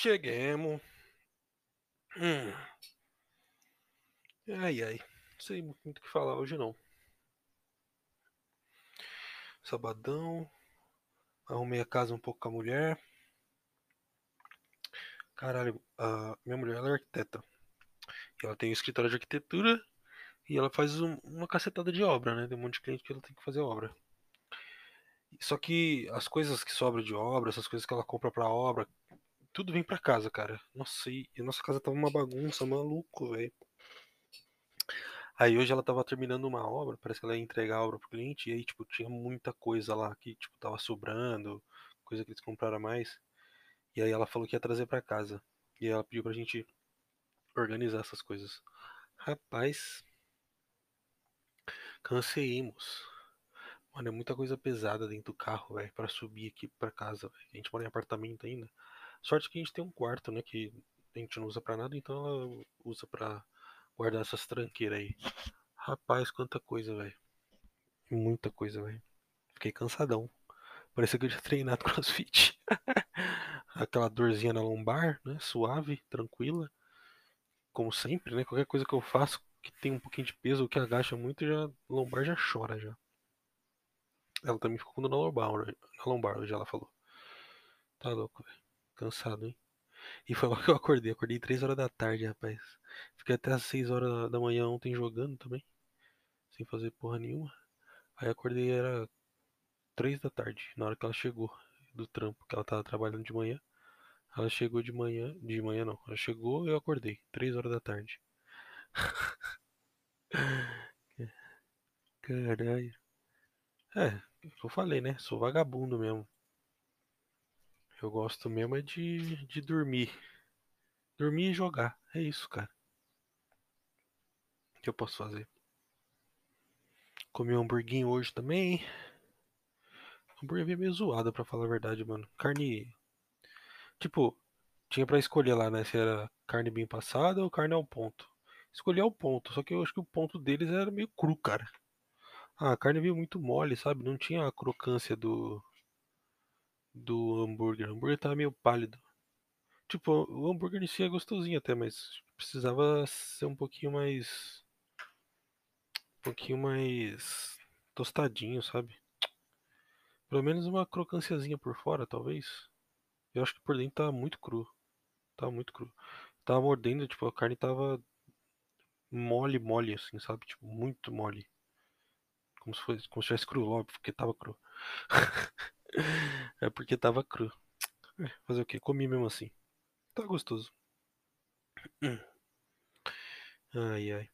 Cheguemos. Hum. Ai, ai. Não sei muito o que falar hoje, não. Sabadão. Arrumei a casa um pouco com a mulher. Caralho, a minha mulher ela é arquiteta. Ela tem um escritório de arquitetura e ela faz um, uma cacetada de obra, né? Tem um monte de cliente que ela tem que fazer obra. Só que as coisas que sobram de obra, essas coisas que ela compra pra obra, tudo vem pra casa, cara. Nossa, e, e nossa casa tava uma bagunça, maluco, velho. Aí hoje ela tava terminando uma obra, parece que ela ia entregar a obra pro cliente, e aí, tipo, tinha muita coisa lá que, tipo, tava sobrando, coisa que eles compraram mais. E aí ela falou que ia trazer pra casa. E ela pediu pra gente organizar essas coisas. Rapaz, cansemos. Mano, é muita coisa pesada dentro do carro, velho, pra subir aqui pra casa, velho. A gente mora em apartamento ainda. Sorte que a gente tem um quarto, né, que a gente não usa pra nada, então ela usa pra guardar essas tranqueiras aí. Rapaz, quanta coisa, velho. Muita coisa, velho. Fiquei cansadão. Parecia que eu tinha treinado crossfit. Aquela dorzinha na lombar, né? Suave, tranquila. Como sempre, né? Qualquer coisa que eu faço que tem um pouquinho de peso, que agacha muito, já a lombar já chora já. Ela também ficou na lombar, na lombar hoje ela falou. Tá louco, velho. Cansado, hein? E foi lá que eu acordei. Acordei 3 horas da tarde, rapaz. Fiquei até as 6 horas da manhã ontem jogando também. Sem fazer porra nenhuma. Aí acordei, era 3 da tarde, na hora que ela chegou do trampo, que ela tava trabalhando de manhã. Ela chegou de manhã. De manhã não. Ela chegou eu acordei. 3 horas da tarde. Caralho. É, eu falei, né? Sou vagabundo mesmo. Eu gosto mesmo é de, de dormir. Dormir e jogar. É isso, cara. O que eu posso fazer? Comi um hamburguinho hoje também. Hambúrguer é meio zoado, pra falar a verdade, mano. Carne. Tipo, tinha pra escolher lá, né? Se era carne bem passada ou carne ao ponto. Escolhi ao ponto, só que eu acho que o ponto deles era meio cru, cara. Ah, a carne veio muito mole, sabe? Não tinha a crocância do. Do hambúrguer. O hambúrguer tava meio pálido. Tipo, o hambúrguer em si é gostosinho até, mas precisava ser um pouquinho mais. Um pouquinho mais. tostadinho, sabe? Pelo menos uma crocânciazinha por fora, talvez. Eu acho que por dentro tava muito cru. Tava muito cru. Tava mordendo, tipo, a carne tava mole, mole, assim, sabe? Tipo, muito mole. Como se fosse, como se tivesse cru, óbvio, porque tava cru. é porque tava cru. É, fazer o que? Comi mesmo assim. Tá gostoso. Ai, ai.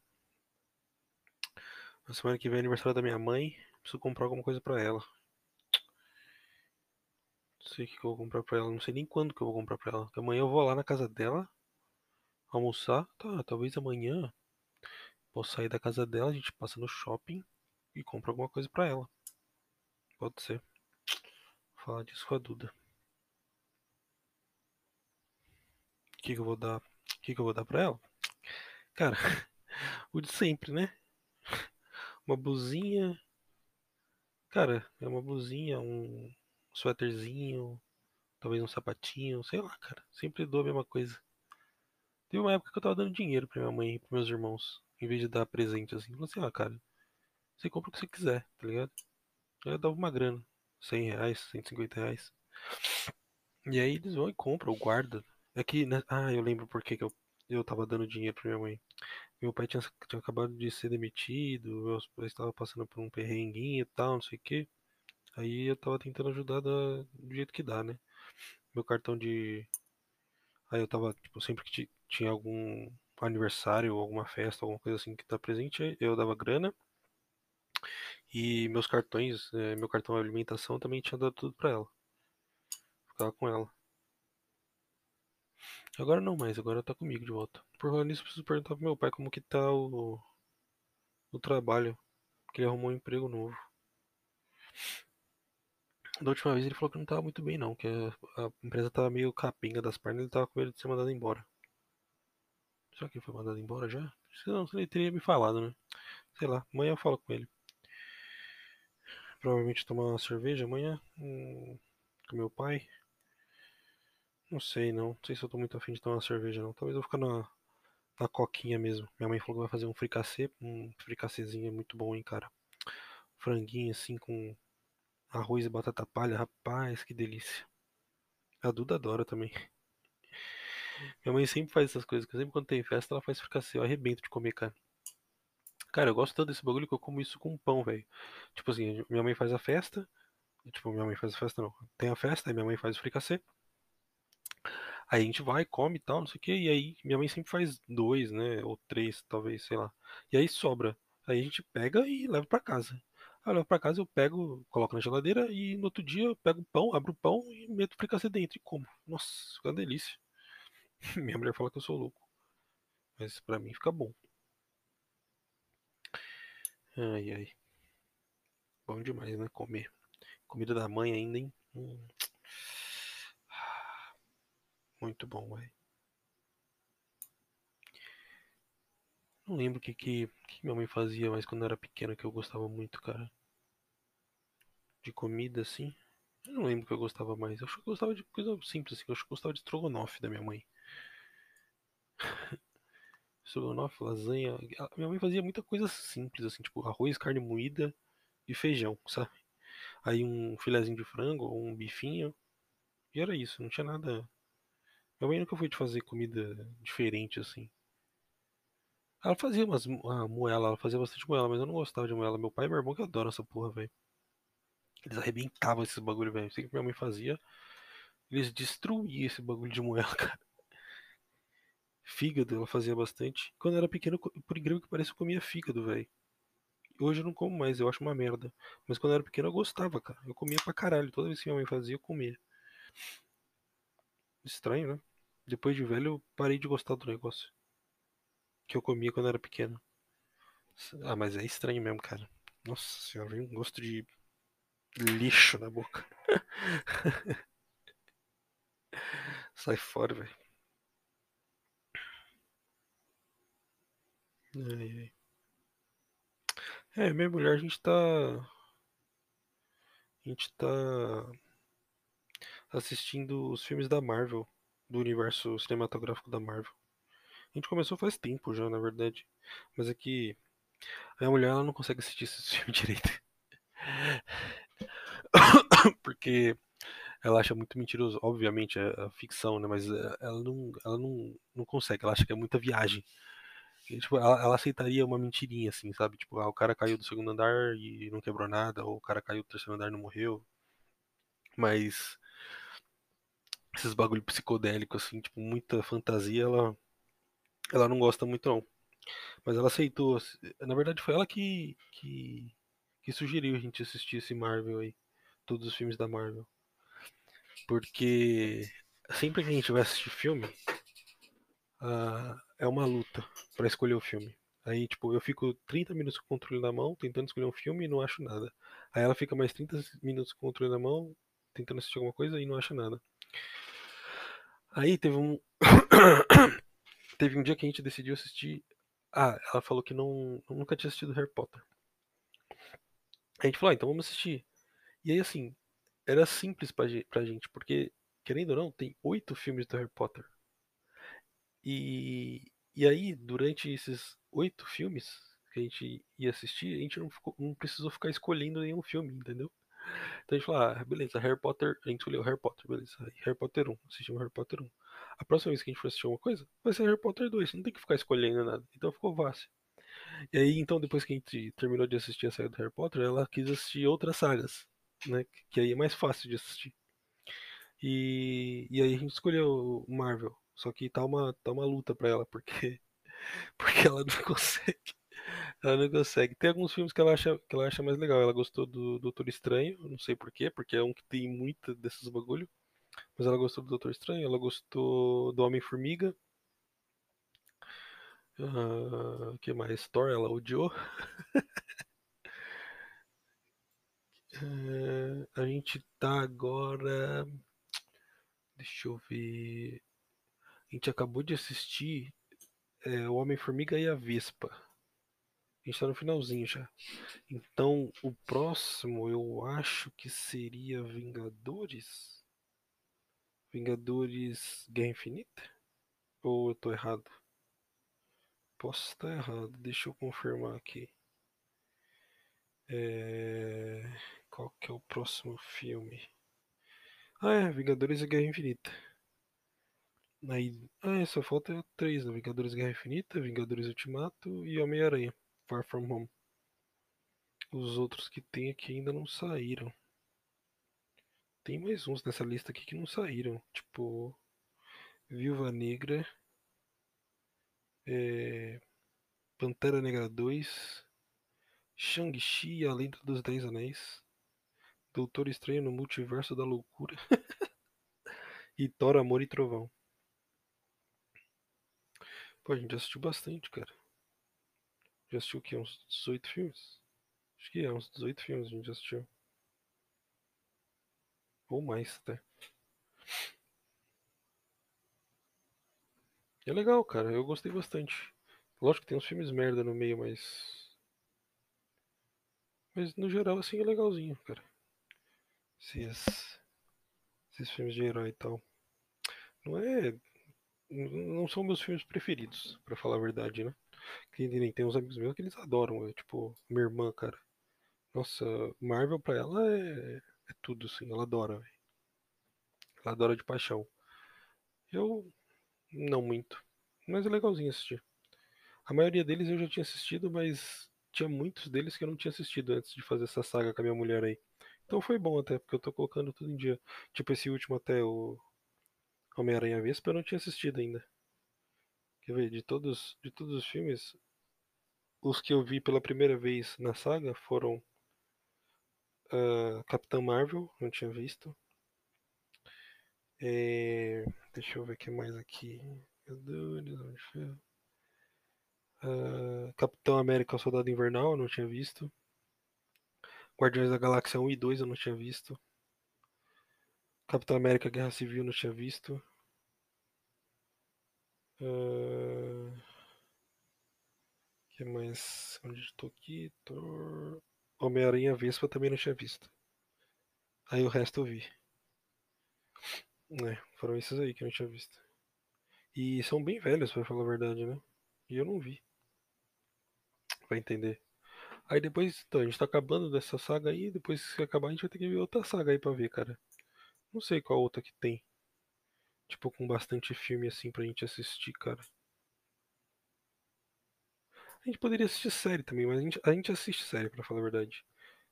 Na semana que vem é aniversário da minha mãe. Preciso comprar alguma coisa pra ela. Não sei o que eu vou comprar pra ela. Não sei nem quando que eu vou comprar pra ela. Porque amanhã eu vou lá na casa dela. Almoçar. Tá, talvez amanhã. Posso sair da casa dela. A gente passa no shopping. E compra alguma coisa pra ela. Pode ser. Falar disso com a Duda. O que, que eu vou dar? O que, que eu vou dar pra ela? Cara, o de sempre, né? Uma blusinha. Cara, é uma blusinha, um suéterzinho, talvez um sapatinho, sei lá, cara. Sempre dou a mesma coisa. Teve uma época que eu tava dando dinheiro pra minha mãe e pros meus irmãos, em vez de dar presente assim. Falei assim, ah, cara, você compra o que você quiser, tá ligado? Eu dava uma grana, 100 reais, 150 reais. E aí eles vão e compram, ou guardam. É que, né? Ah, eu lembro por que eu, eu tava dando dinheiro pra minha mãe. Meu pai tinha, tinha acabado de ser demitido, meus pais estavam passando por um perrenguinho e tal, não sei o que. Aí eu tava tentando ajudar da- do jeito que dá, né? Meu cartão de. Aí eu tava, tipo, sempre que ti- tinha algum aniversário, alguma festa, alguma coisa assim que tá presente, eu dava grana. E meus cartões, eh, meu cartão de alimentação também tinha dado tudo pra ela. Ficava com ela. Agora não mais, agora tá comigo de volta. Por falar nisso, preciso perguntar pro meu pai como que tá o, o trabalho. Que ele arrumou um emprego novo. Da última vez ele falou que não tava muito bem não, que a, a empresa tava meio capenga das pernas e ele tava com medo de ser mandado embora. Será que ele foi mandado embora já? Se não, ele teria me falado, né? Sei lá, amanhã eu falo com ele. Provavelmente tomar uma cerveja amanhã hum, com meu pai. Não sei, não. Não sei se eu tô muito afim de tomar uma cerveja, não. Talvez eu ficar na, na coquinha mesmo. Minha mãe falou que vai fazer um fricassê. Um fricassezinho é muito bom, hein, cara. Franguinho assim com arroz e batata palha. Rapaz, que delícia. A Duda adora também. Minha mãe sempre faz essas coisas. Sempre quando tem festa, ela faz fricassê. Eu arrebento de comer, cara. Cara, eu gosto tanto desse bagulho que eu como isso com pão, velho. Tipo assim, minha mãe faz a festa. Tipo, minha mãe faz a festa, não. Tem a festa, aí minha mãe faz o fricassê. Aí a gente vai, come e tal, não sei o que. E aí minha mãe sempre faz dois, né? Ou três, talvez, sei lá. E aí sobra. Aí a gente pega e leva pra casa. Aí eu levo pra casa, eu pego, coloco na geladeira e no outro dia eu pego o pão, abro o pão e meto o fricassê dentro e como. Nossa, fica uma delícia. Minha mulher fala que eu sou louco. Mas pra mim fica bom. Ai, ai. Bom demais, né? Comer. Comida da mãe ainda, hein? Hum. Muito bom, velho. Não lembro o que, que, que minha mãe fazia, mas quando eu era pequena que eu gostava muito, cara. De comida, assim. Eu não lembro o que eu gostava mais. Eu acho que eu gostava de coisa simples, assim. Eu acho que eu gostava de estrogonofe da minha mãe. estrogonofe, lasanha. Minha mãe fazia muita coisa simples, assim, tipo arroz, carne moída e feijão, sabe? Aí um filezinho de frango ou um bifinho. E era isso, não tinha nada. Minha mãe nunca foi de fazer comida diferente, assim. Ela fazia umas ah, moela, ela fazia bastante moela, mas eu não gostava de moela. Meu pai e meu irmão que adoram essa porra, velho. Eles arrebentavam esses bagulho, velho. Sei que minha mãe fazia. Eles destruíam esse bagulho de moela, cara. Fígado, ela fazia bastante. Quando eu era pequeno, por incrível que pareça, eu comia fígado, velho. Hoje eu não como mais, eu acho uma merda. Mas quando eu era pequeno eu gostava, cara. Eu comia pra caralho. Toda vez que minha mãe fazia, eu comia. Estranho, né? Depois de velho, eu parei de gostar do negócio. Que eu comia quando eu era pequeno. Ah, mas é estranho mesmo, cara. Nossa senhora, vem um gosto de lixo na boca. Sai fora, velho. Ai, ai. É, minha mulher, a gente tá. A gente tá assistindo os filmes da Marvel, do universo cinematográfico da Marvel. A gente começou faz tempo já, na verdade. Mas é que a minha mulher ela não consegue assistir esse filme direito. Porque ela acha muito mentiroso, obviamente, é, é ficção, né? Mas é, ela não, ela não, não consegue, ela acha que é muita viagem. Tipo, ela, ela, aceitaria uma mentirinha, assim, sabe? Tipo, ah, o cara caiu do segundo andar e não quebrou nada, ou o cara caiu do terceiro andar e não morreu. Mas esses bagulho psicodélico, assim, tipo, muita fantasia, ela, ela não gosta muito, não. Mas ela aceitou. Na verdade, foi ela que, que, que sugeriu a gente assistir esse Marvel aí. Todos os filmes da Marvel. Porque sempre que a gente vai assistir filme, uh, é uma luta para escolher o filme. Aí, tipo, eu fico 30 minutos com o controle na mão, tentando escolher um filme e não acho nada. Aí ela fica mais 30 minutos com o controle na mão, tentando assistir alguma coisa e não acha nada. Aí teve um. teve um dia que a gente decidiu assistir. Ah, ela falou que não nunca tinha assistido Harry Potter. A gente falou, ah, então vamos assistir. E aí, assim, era simples pra, pra gente, porque, querendo ou não, tem oito filmes do Harry Potter. E, e aí, durante esses oito filmes que a gente ia assistir, a gente não, ficou, não precisou ficar escolhendo nenhum filme, entendeu? Então a gente falou, ah, beleza, Harry Potter, a gente escolheu Harry Potter, beleza. Harry Potter 1, assistimos Harry Potter 1. A próxima vez que a gente for assistir uma coisa, vai ser Harry Potter 2, não tem que ficar escolhendo nada. Então ficou fácil. E aí, então, depois que a gente terminou de assistir a saga do Harry Potter, ela quis assistir outras sagas, né? Que aí é mais fácil de assistir. E, e aí a gente escolheu Marvel. Só que tá uma, tá uma luta pra ela, porque, porque ela não consegue. Ela não consegue. Tem alguns filmes que ela acha, que ela acha mais legal. Ela gostou do Doutor Estranho, não sei porquê, porque é um que tem muito desses bagulho. Mas ela gostou do Doutor Estranho, ela gostou do Homem-Formiga. Uh, que mais? Thor, ela odiou. uh, a gente tá agora. Deixa eu ver. A gente acabou de assistir é, O Homem-Formiga e a Vespa. A gente tá no finalzinho já. Então, o próximo eu acho que seria Vingadores. Vingadores Guerra Infinita? Ou eu tô errado? Posso estar errado, deixa eu confirmar aqui. É... Qual que é o próximo filme? Ah, é, Vingadores e Guerra Infinita. Aí, ah, é, só falta três, né? Vingadores Guerra Infinita, Vingadores Ultimato e Homem-Aranha, Far From Home. Os outros que tem aqui ainda não saíram. Tem mais uns nessa lista aqui que não saíram, tipo Viúva Negra, é... Pantera Negra 2, Shang-Chi e a Lenda dos Dez Anéis, Doutor Estranho no Multiverso da Loucura e Thor, Amor e Trovão. Pô, a gente já assistiu bastante, cara. Já assistiu o quê? Uns 18 filmes? Acho que é, uns 18 filmes a gente já assistiu. Ou mais até. É legal, cara. Eu gostei bastante. Lógico que tem uns filmes merda no meio, mas. Mas no geral, assim, é legalzinho, cara. Esses, esses filmes de herói e tal. Não é. Não são meus filmes preferidos, pra falar a verdade, né? Que nem tem uns amigos meus que eles adoram. É, tipo, minha irmã, cara. Nossa, Marvel pra ela é, é tudo, assim. Ela adora, véio. Ela adora de paixão. Eu. Não muito. Mas é legalzinho assistir. A maioria deles eu já tinha assistido, mas tinha muitos deles que eu não tinha assistido antes de fazer essa saga com a minha mulher aí. Então foi bom até, porque eu tô colocando tudo em dia. Tipo esse último até, o Homem-Aranha Vespa, eu não tinha assistido ainda. Quer ver, de todos, de todos os filmes, os que eu vi pela primeira vez na saga foram uh, Marvel, não tinha visto. É, deixa eu ver o que mais aqui. Uh, Capitão América Soldado Invernal, eu não tinha visto. Guardiões da Galáxia 1 e 2 eu não tinha visto. Capitão América Guerra Civil não tinha visto. Uh... que mais? Onde estou aqui? Thor... Homem-Aranha Vespa também não tinha visto. Aí o resto eu vi. É, foram esses aí que eu não tinha visto. E são bem velhos, pra falar a verdade, né? E eu não vi. Vai entender. Aí depois, então, a gente tá acabando dessa saga aí, depois que acabar a gente vai ter que ver outra saga aí pra ver, cara. Não sei qual outra que tem. Tipo, com bastante filme assim pra gente assistir, cara. A gente poderia assistir série também, mas a gente, a gente assiste série, pra falar a verdade.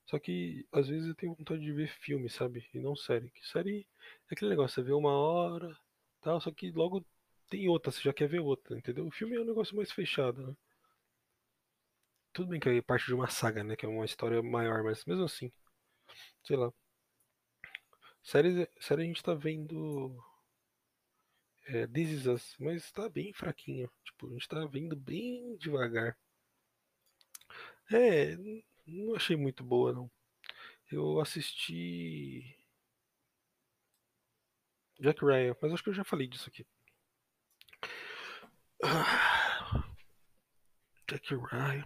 Só que às vezes eu tenho vontade de ver filme, sabe? E não série. Que série é aquele negócio, você vê uma hora, tal, só que logo tem outra, você já quer ver outra, entendeu? O filme é um negócio mais fechado, né? Tudo bem que é parte de uma saga, né? Que é uma história maior, mas mesmo assim, sei lá. Série, série a gente tá vendo. É, This Is Us, mas tá bem fraquinho. Tipo, a gente tá vendo bem devagar. É, não achei muito boa, não. Eu assisti. Jack Ryan, mas acho que eu já falei disso aqui. Jack Ryan.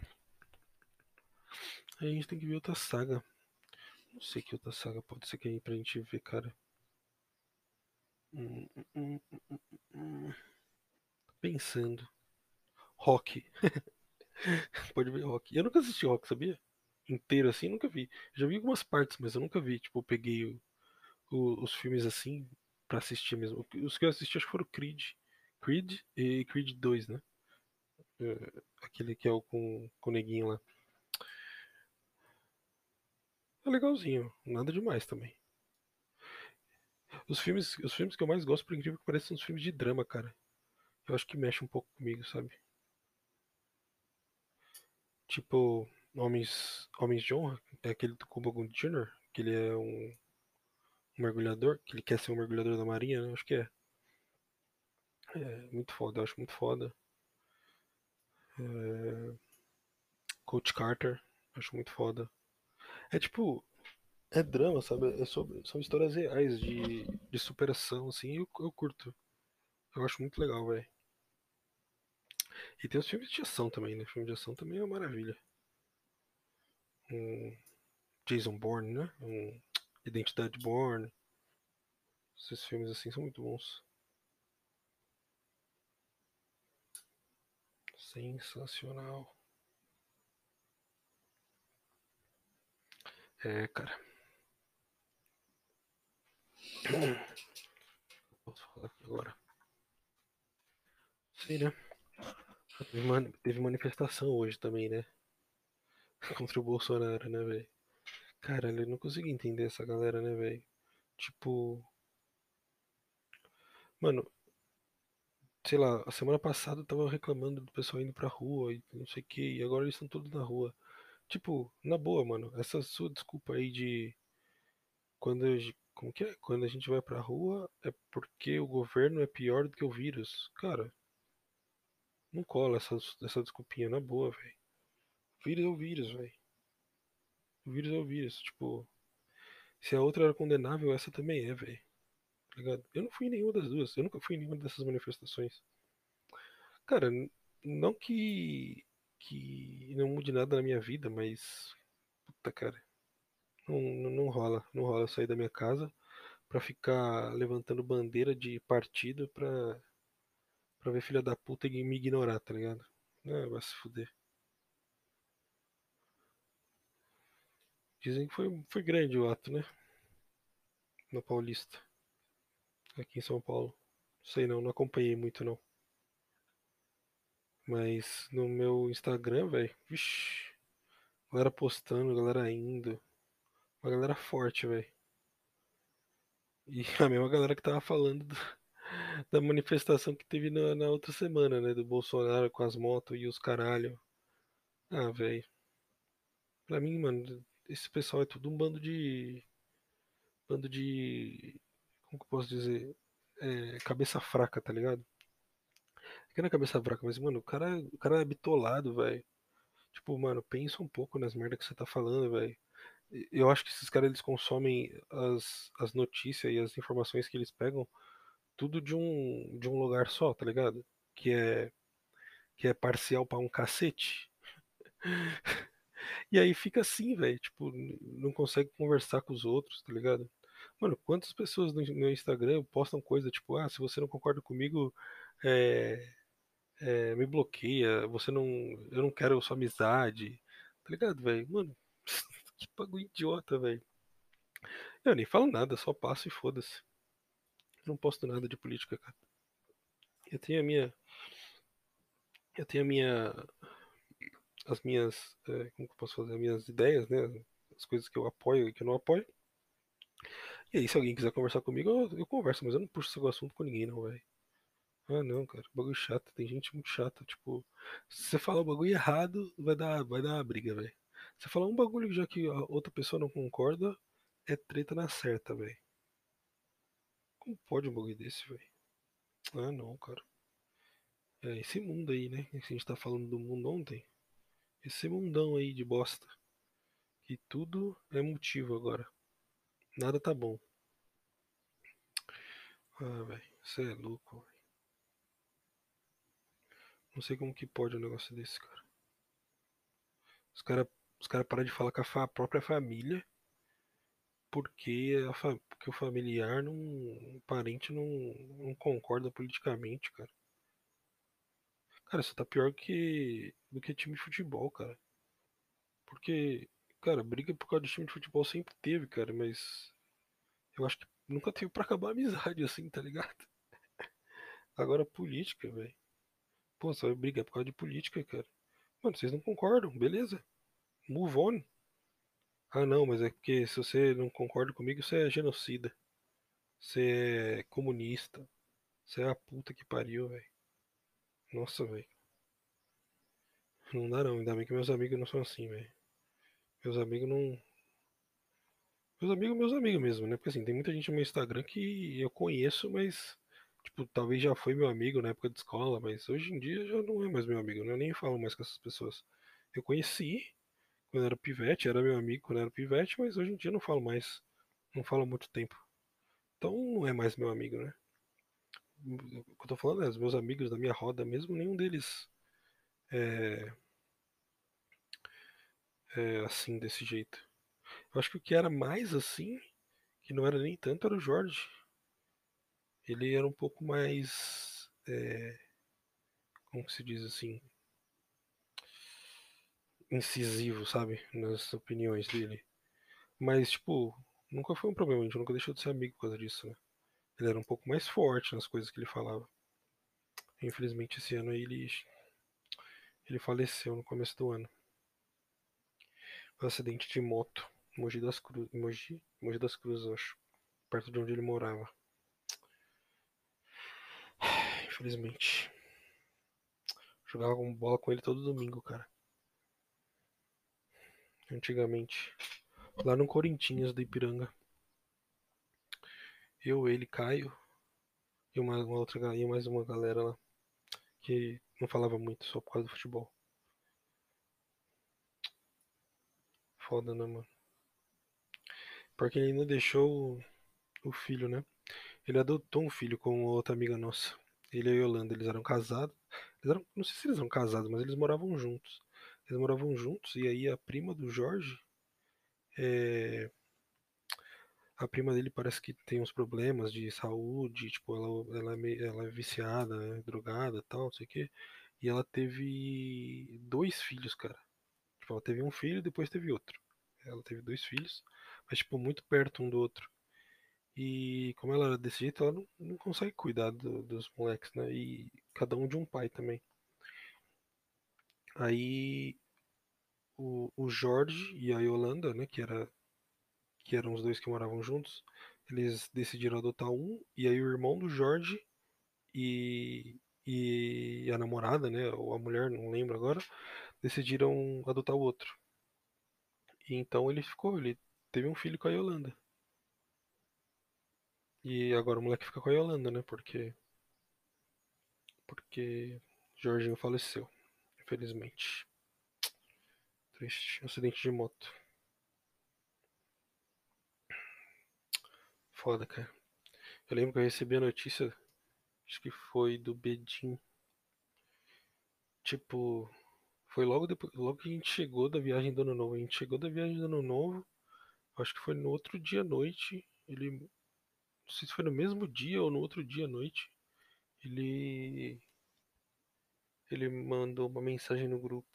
A gente tem que ver outra saga. Não sei que outra saga pode ser que aí pra gente ver, cara. Hum, hum, hum, Pensando. Rock. pode ver Rock. Eu nunca assisti Rock, sabia? Inteiro assim, nunca vi. Já vi algumas partes, mas eu nunca vi. Tipo, eu peguei o, o, os filmes assim pra assistir mesmo. Os que eu assisti acho que foram Creed. Creed e Creed 2, né? É, aquele que é o com, com o neguinho lá. É legalzinho, nada demais também. Os filmes, os filmes que eu mais gosto, por incrível que pareça, são os filmes de drama, cara. Eu acho que mexe um pouco comigo, sabe? Tipo, Homens, Homens de Honra, é aquele do Cuba Gooding Jr., que ele é um, um mergulhador, que ele quer ser um mergulhador da marinha, né? Acho que é. É muito foda, eu acho muito foda. É... Coach Carter, acho muito foda. É tipo, é drama, sabe? É sobre, são histórias reais de, de superação, assim, eu, eu curto. Eu acho muito legal, velho. E tem os filmes de ação também, né? Filme de ação também é uma maravilha. Um Jason Bourne, né? Um Identidade Bourne. Esses filmes assim são muito bons. Sensacional. É, cara. Posso falar aqui agora? Sei, né? Teve, teve manifestação hoje também, né? Contra o Bolsonaro, né, velho? Cara, eu não consigo entender essa galera, né, velho? Tipo, mano, sei lá, a semana passada eu tava reclamando do pessoal indo pra rua e não sei o que, e agora eles estão todos na rua. Tipo, na boa, mano, essa sua desculpa aí de quando, como que é? Quando a gente vai pra rua é porque o governo é pior do que o vírus. Cara, não cola essa, essa desculpinha, na boa, velho. Vírus é o vírus, velho. Vírus é o vírus. Tipo, se a outra era condenável, essa também é, velho. Tá ligado? Eu não fui em nenhuma das duas. Eu nunca fui em nenhuma dessas manifestações. Cara, não que, que não mude nada na minha vida, mas. Puta, cara. Não, não, rola. Não rola sair da minha casa pra ficar levantando bandeira de partido pra, pra ver filha da puta e me ignorar, tá ligado? Não, vai se fuder. Dizem que foi, foi grande o ato, né? Na Paulista, aqui em São Paulo. Sei não, não acompanhei muito não. Mas no meu Instagram, velho, vixi, galera postando, galera indo. Uma galera forte, velho. E a mesma galera que tava falando do- da manifestação que teve na, na outra semana, né? Do Bolsonaro com as motos e os caralho. Ah, velho. Pra mim, mano, esse pessoal é tudo um bando de. Bando de. Como que eu posso dizer? É, cabeça fraca, tá ligado? Que não é cabeça fraca, mas, mano, o cara, o cara é bitolado, velho. Tipo, mano, pensa um pouco nas merdas que você tá falando, velho. Eu acho que esses caras eles consomem as, as notícias e as informações que eles pegam tudo de um, de um lugar só, tá ligado? Que é, que é parcial pra um cacete. E aí fica assim, velho. Tipo, não consegue conversar com os outros, tá ligado? Mano, quantas pessoas no, no Instagram postam coisa tipo, ah, se você não concorda comigo, é, é, me bloqueia, você não. Eu não quero sua amizade. Tá ligado, velho? Mano, que bagulho idiota, velho. Eu nem falo nada, só passo e foda-se. Não posto nada de política, cara. Eu tenho a minha. Eu tenho a minha. As minhas. é, como que eu posso fazer? As minhas ideias, né? As coisas que eu apoio e que eu não apoio. E aí, se alguém quiser conversar comigo, eu, eu converso, mas eu não puxo esse assunto com ninguém, não, velho. Ah, não, cara, bagulho chato, tem gente muito chata, tipo, se você falar o bagulho errado, vai dar, vai dar uma briga, velho. Você falar um bagulho já que a outra pessoa não concorda, é treta na certa, velho. Como pode um bagulho desse, velho? Ah, não, cara. É esse mundo aí, né? Que a gente tá falando do mundo ontem. Esse mundão aí de bosta. Que tudo é motivo agora. Nada tá bom. Ah, velho, você é louco, velho. Não sei como que pode um negócio desse, cara. Os caras os cara param de falar com a própria família porque, a fa- porque o familiar não. O parente não, não concorda politicamente, cara. Cara, isso tá pior que, do que time de futebol, cara. Porque, cara, briga por causa de time de futebol sempre teve, cara, mas eu acho que nunca teve pra acabar a amizade, assim, tá ligado? Agora, política, velho. Pô, vai brigar por causa de política, cara. Mano, vocês não concordam, beleza? Move on. Ah, não, mas é porque se você não concorda comigo, você é genocida. Você é comunista. Você é a puta que pariu, velho. Nossa, velho. Não dá não. Ainda bem que meus amigos não são assim, velho. Meus amigos não. Meus amigos, meus amigos mesmo, né? Porque assim, tem muita gente no meu Instagram que eu conheço, mas. Tipo, talvez já foi meu amigo na época de escola, mas hoje em dia já não é mais meu amigo, né? Eu nem falo mais com essas pessoas. Eu conheci quando era pivete, era meu amigo quando era pivete, mas hoje em dia não falo mais. Não falo há muito tempo. Então não é mais meu amigo, né? O que eu tô falando é, os meus amigos da minha roda mesmo, nenhum deles é, é assim, desse jeito. Eu acho que o que era mais assim, que não era nem tanto, era o Jorge. Ele era um pouco mais. é, como se diz assim? Incisivo, sabe? Nas opiniões dele. Mas, tipo, nunca foi um problema, a gente nunca deixou de ser amigo por causa disso, né? Ele era um pouco mais forte nas coisas que ele falava. Infelizmente, esse ano ele, ele faleceu no começo do ano. Um acidente de moto. Mogi das Cruzes. Mogi? Mogi das Cruzes, acho. Perto de onde ele morava. Infelizmente. Jogava bola com ele todo domingo, cara. Antigamente. Lá no Corinthians do Ipiranga. Eu, ele, Caio. E uma, uma outra ga- e mais uma galera lá. Que não falava muito, só por causa do futebol. Foda, né, mano? Porque ele ainda deixou o, o filho, né? Ele adotou um filho com outra amiga nossa. Ele e a Yolanda, eles eram casados. Eles eram, não sei se eles eram casados, mas eles moravam juntos. Eles moravam juntos e aí a prima do Jorge, é, a prima dele parece que tem uns problemas de saúde, tipo, ela, ela, é, ela é viciada, né, drogada, tal, não sei o quê. E ela teve dois filhos, cara. Tipo, ela teve um filho e depois teve outro. Ela teve dois filhos, mas tipo muito perto um do outro. E como ela era desse jeito, ela não, não consegue cuidar do- dos moleques, né? E cada um de um pai também. Aí o, o Jorge e a Yolanda, né, que era que eram os dois que moravam juntos, eles decidiram adotar um, e aí o irmão do Jorge e, e a namorada, né, ou a mulher, não lembro agora, decidiram adotar o outro. E então ele ficou, ele teve um filho com a Yolanda. E agora o moleque fica com a Yolanda, né? Porque porque Jorginho faleceu, infelizmente. Triste, acidente de moto. Foda, cara. Eu lembro que eu recebi a notícia, acho que foi do Bedim. Tipo, foi logo depois, logo que a gente chegou da viagem do Ano Novo. A gente chegou da viagem do Ano Novo, acho que foi no outro dia à noite. Ele, não sei se foi no mesmo dia ou no outro dia à noite. Ele, ele mandou uma mensagem no grupo.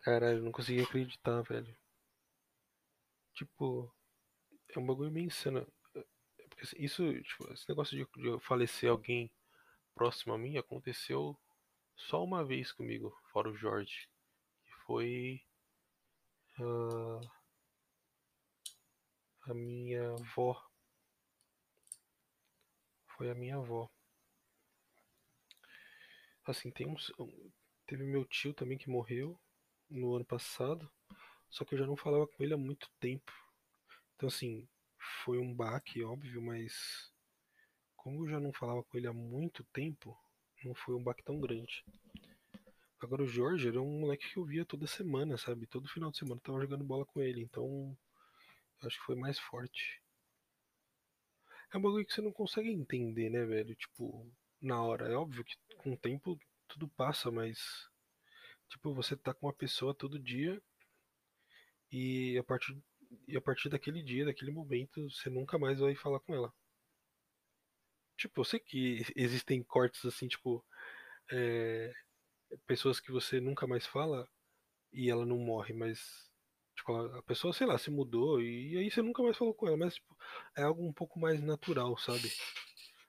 Caralho, eu não consegui acreditar, velho. Tipo, é um bagulho meio insano. É assim, isso, tipo, esse negócio de, de falecer alguém próximo a mim aconteceu só uma vez comigo, fora o Jorge. Que foi a minha avó. Foi a minha avó. Assim, tem uns. Teve meu tio também que morreu no ano passado. Só que eu já não falava com ele há muito tempo. Então, assim, foi um baque, óbvio, mas como eu já não falava com ele há muito tempo, não foi um baque tão grande. Agora o Jorge era um moleque que eu via toda semana, sabe? Todo final de semana eu tava jogando bola com ele, então acho que foi mais forte. É um bagulho que você não consegue entender, né, velho? Tipo, na hora. É óbvio que com o tempo tudo passa, mas, tipo, você tá com uma pessoa todo dia e a partir, e a partir daquele dia, daquele momento, você nunca mais vai falar com ela. Tipo, eu sei que existem cortes assim, tipo, é, pessoas que você nunca mais fala e ela não morre, mas tipo, a pessoa, sei lá, se mudou e, aí você nunca mais falou com ela, mas tipo, é algo um pouco mais natural, sabe?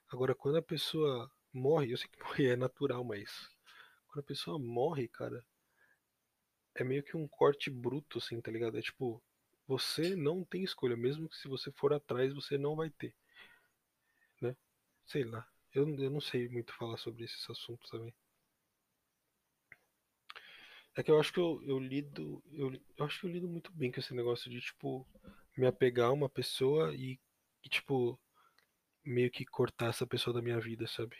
Agora, quando a pessoa morre, eu sei que morrer é natural, mas quando a pessoa morre, cara, é meio que um corte bruto, assim, tá ligado? É tipo, você não tem escolha, mesmo que se você for atrás, você não vai ter, né? Sei lá. Eu, eu não sei muito falar sobre esses assuntos também. É que eu acho que eu, eu lido. Eu, eu acho que eu lido muito bem com esse negócio de, tipo, me apegar a uma pessoa e, e, tipo, meio que cortar essa pessoa da minha vida, sabe?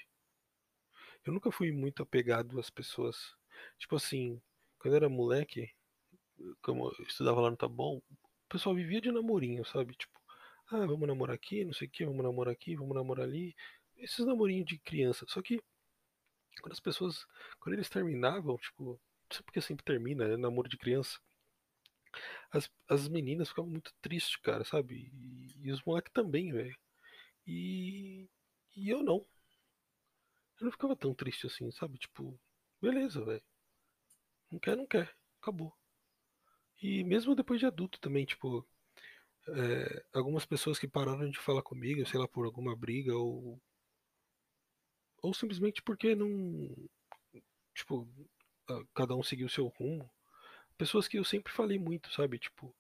Eu nunca fui muito apegado às pessoas. Tipo assim, quando eu era moleque, como eu estudava lá no Taboão, o pessoal vivia de namorinho, sabe? Tipo, ah, vamos namorar aqui, não sei o que, vamos namorar aqui, vamos namorar ali. Esses namorinhos de criança. Só que quando as pessoas, quando eles terminavam, tipo, porque sempre termina, né? Namoro de criança. As, as meninas ficavam muito tristes, cara, sabe? E, e os moleques também, velho. E, e eu não. Eu não ficava tão triste assim, sabe? Tipo, beleza, velho. Não quer, não quer. Acabou. E mesmo depois de adulto também, tipo, é, algumas pessoas que pararam de falar comigo, sei lá, por alguma briga ou, ou simplesmente porque não, tipo, cada um seguiu o seu rumo. Pessoas que eu sempre falei muito, sabe? Tipo,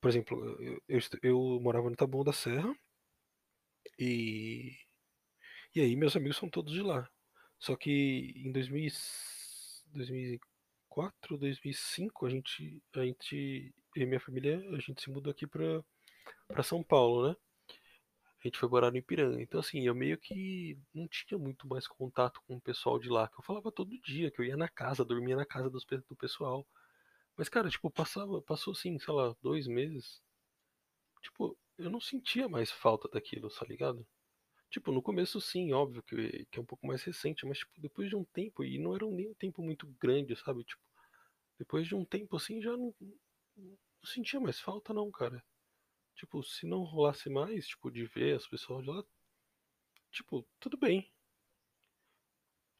por exemplo, eu, eu, eu morava no Taboão da Serra e, e aí meus amigos são todos de lá. Só que em 2000, e- 2004, 2005, a gente, a gente, e minha família, a gente se mudou aqui pra, pra São Paulo, né? A gente foi morar no Ipiranga. Então, assim, eu meio que não tinha muito mais contato com o pessoal de lá, que eu falava todo dia, que eu ia na casa, dormia na casa dos, do pessoal. Mas, cara, tipo, passava, passou assim, sei lá, dois meses. Tipo, eu não sentia mais falta daquilo, tá ligado? Tipo, no começo sim, óbvio que, que é um pouco mais recente, mas tipo, depois de um tempo, e não era nem um tempo muito grande, sabe? Tipo, depois de um tempo assim já não, não sentia mais falta não, cara. Tipo, se não rolasse mais, tipo, de ver as pessoas de lá, tipo, tudo bem.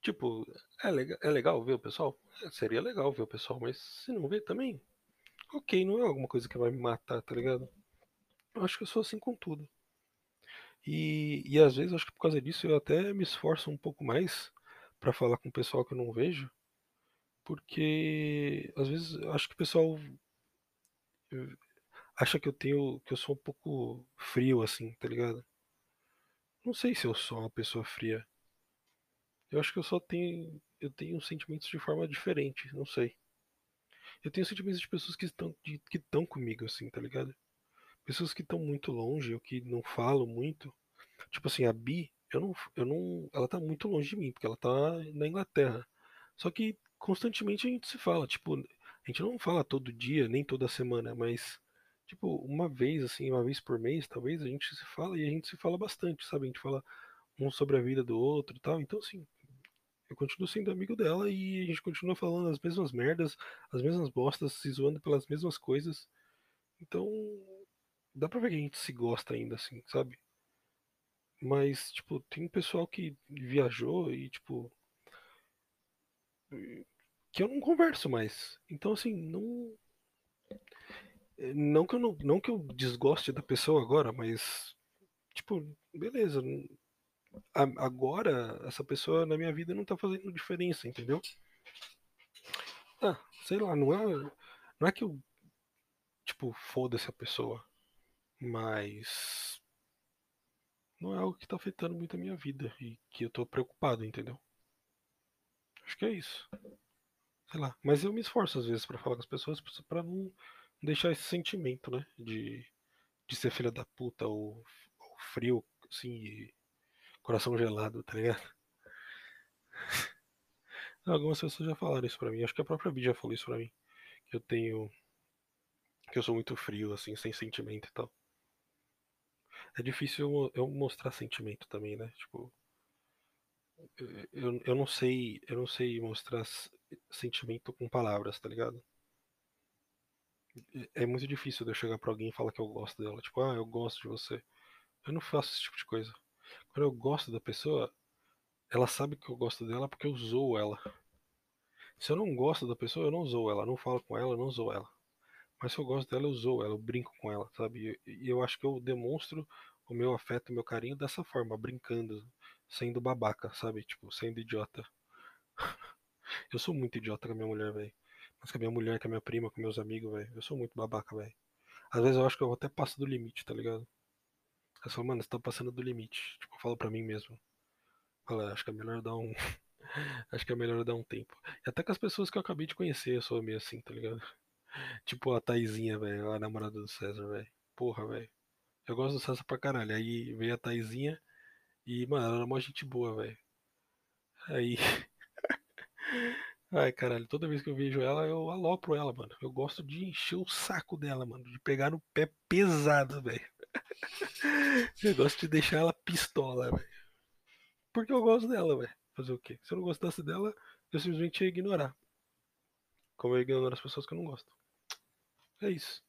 Tipo, é legal, é legal ver o pessoal? É, seria legal ver o pessoal, mas se não ver também, ok, não é alguma coisa que vai me matar, tá ligado? Eu acho que eu sou assim com tudo. E, e às vezes, acho que por causa disso, eu até me esforço um pouco mais pra falar com o pessoal que eu não vejo, porque às vezes acho que o pessoal acha que eu tenho, que eu sou um pouco frio, assim, tá ligado? Não sei se eu sou uma pessoa fria. Eu acho que eu só tenho, eu tenho sentimentos de forma diferente, não sei. Eu tenho sentimentos de pessoas que estão, de- que estão comigo, assim, tá ligado? Pessoas que estão muito longe, ou que não falam muito. Tipo assim, a Bi, eu não, eu não, ela tá muito longe de mim, porque ela tá na Inglaterra. Só que constantemente a gente se fala, tipo, a gente não fala todo dia, nem toda semana, mas tipo, uma vez assim, uma vez por mês, talvez a gente se fala e a gente se fala bastante, sabe? A gente fala um sobre a vida do outro e tal. Então assim, eu continuo sendo amigo dela e a gente continua falando as mesmas merdas, as mesmas bostas, se zoando pelas mesmas coisas. Então, dá pra ver que a gente se gosta ainda assim, sabe? Mas, tipo, tem pessoal que viajou e, tipo, que eu não converso mais. Então, assim, não. Não que eu, não, não que eu desgoste da pessoa agora, mas, tipo, beleza. Agora, essa pessoa na minha vida não tá fazendo diferença, entendeu? Ah, sei lá, não é. Não é que eu, tipo, foda-se a pessoa, mas. Não é algo que tá afetando muito a minha vida e que eu tô preocupado, entendeu? Acho que é isso. Sei lá. Mas eu me esforço às vezes pra falar com as pessoas pra não deixar esse sentimento, né? De, de ser filha da puta ou, ou frio, assim, coração gelado, tá ligado? Algumas pessoas já falaram isso pra mim. Acho que a própria Bia já falou isso pra mim. Que eu tenho. Que eu sou muito frio, assim, sem sentimento e tal. É difícil eu, eu mostrar sentimento também, né? Tipo, eu, eu, não sei. Eu não sei mostrar sentimento com palavras, tá ligado? É é muito difícil eu chegar pra alguém e falar que eu gosto dela. Tipo, ah, eu gosto de você. Eu não faço esse tipo de coisa. Quando eu gosto da pessoa, ela sabe que eu gosto dela porque eu zoo ela. Se eu não gosto da pessoa, eu não zoo ela, não falo com ela, eu não zoo ela. Mas se eu gosto dela, eu zoo ela, eu brinco com ela, sabe? E eu acho que eu demonstro o meu afeto, o meu carinho dessa forma, brincando, sendo babaca, sabe? Tipo, sendo idiota. Eu sou muito idiota com a minha mulher, velho. Mas com a minha mulher, com a minha prima, com meus amigos, velho. Eu sou muito babaca, velho. Às vezes eu acho que eu até passo do limite, tá ligado? Eu falo, mano, você tá passando do limite. Tipo, eu falo pra mim mesmo. Fala, acho que é melhor dar um. Acho que é melhor dar um tempo. E até com as pessoas que eu acabei de conhecer, eu sou meio assim, tá ligado? Tipo a Taizinha, velho, a namorada do César, velho. Porra, velho. Eu gosto do César pra caralho. Aí veio a Taizinha e, mano, ela era uma gente boa, velho. Aí. Ai, caralho, toda vez que eu vejo ela, eu alopro ela, mano. Eu gosto de encher o saco dela, mano. De pegar no pé pesado, velho. Eu gosto de deixar ela pistola, velho. Porque eu gosto dela, velho. Fazer o quê? Se eu não gostasse dela, eu simplesmente ia ignorar. Como eu ignoro as pessoas que eu não gosto. É isso.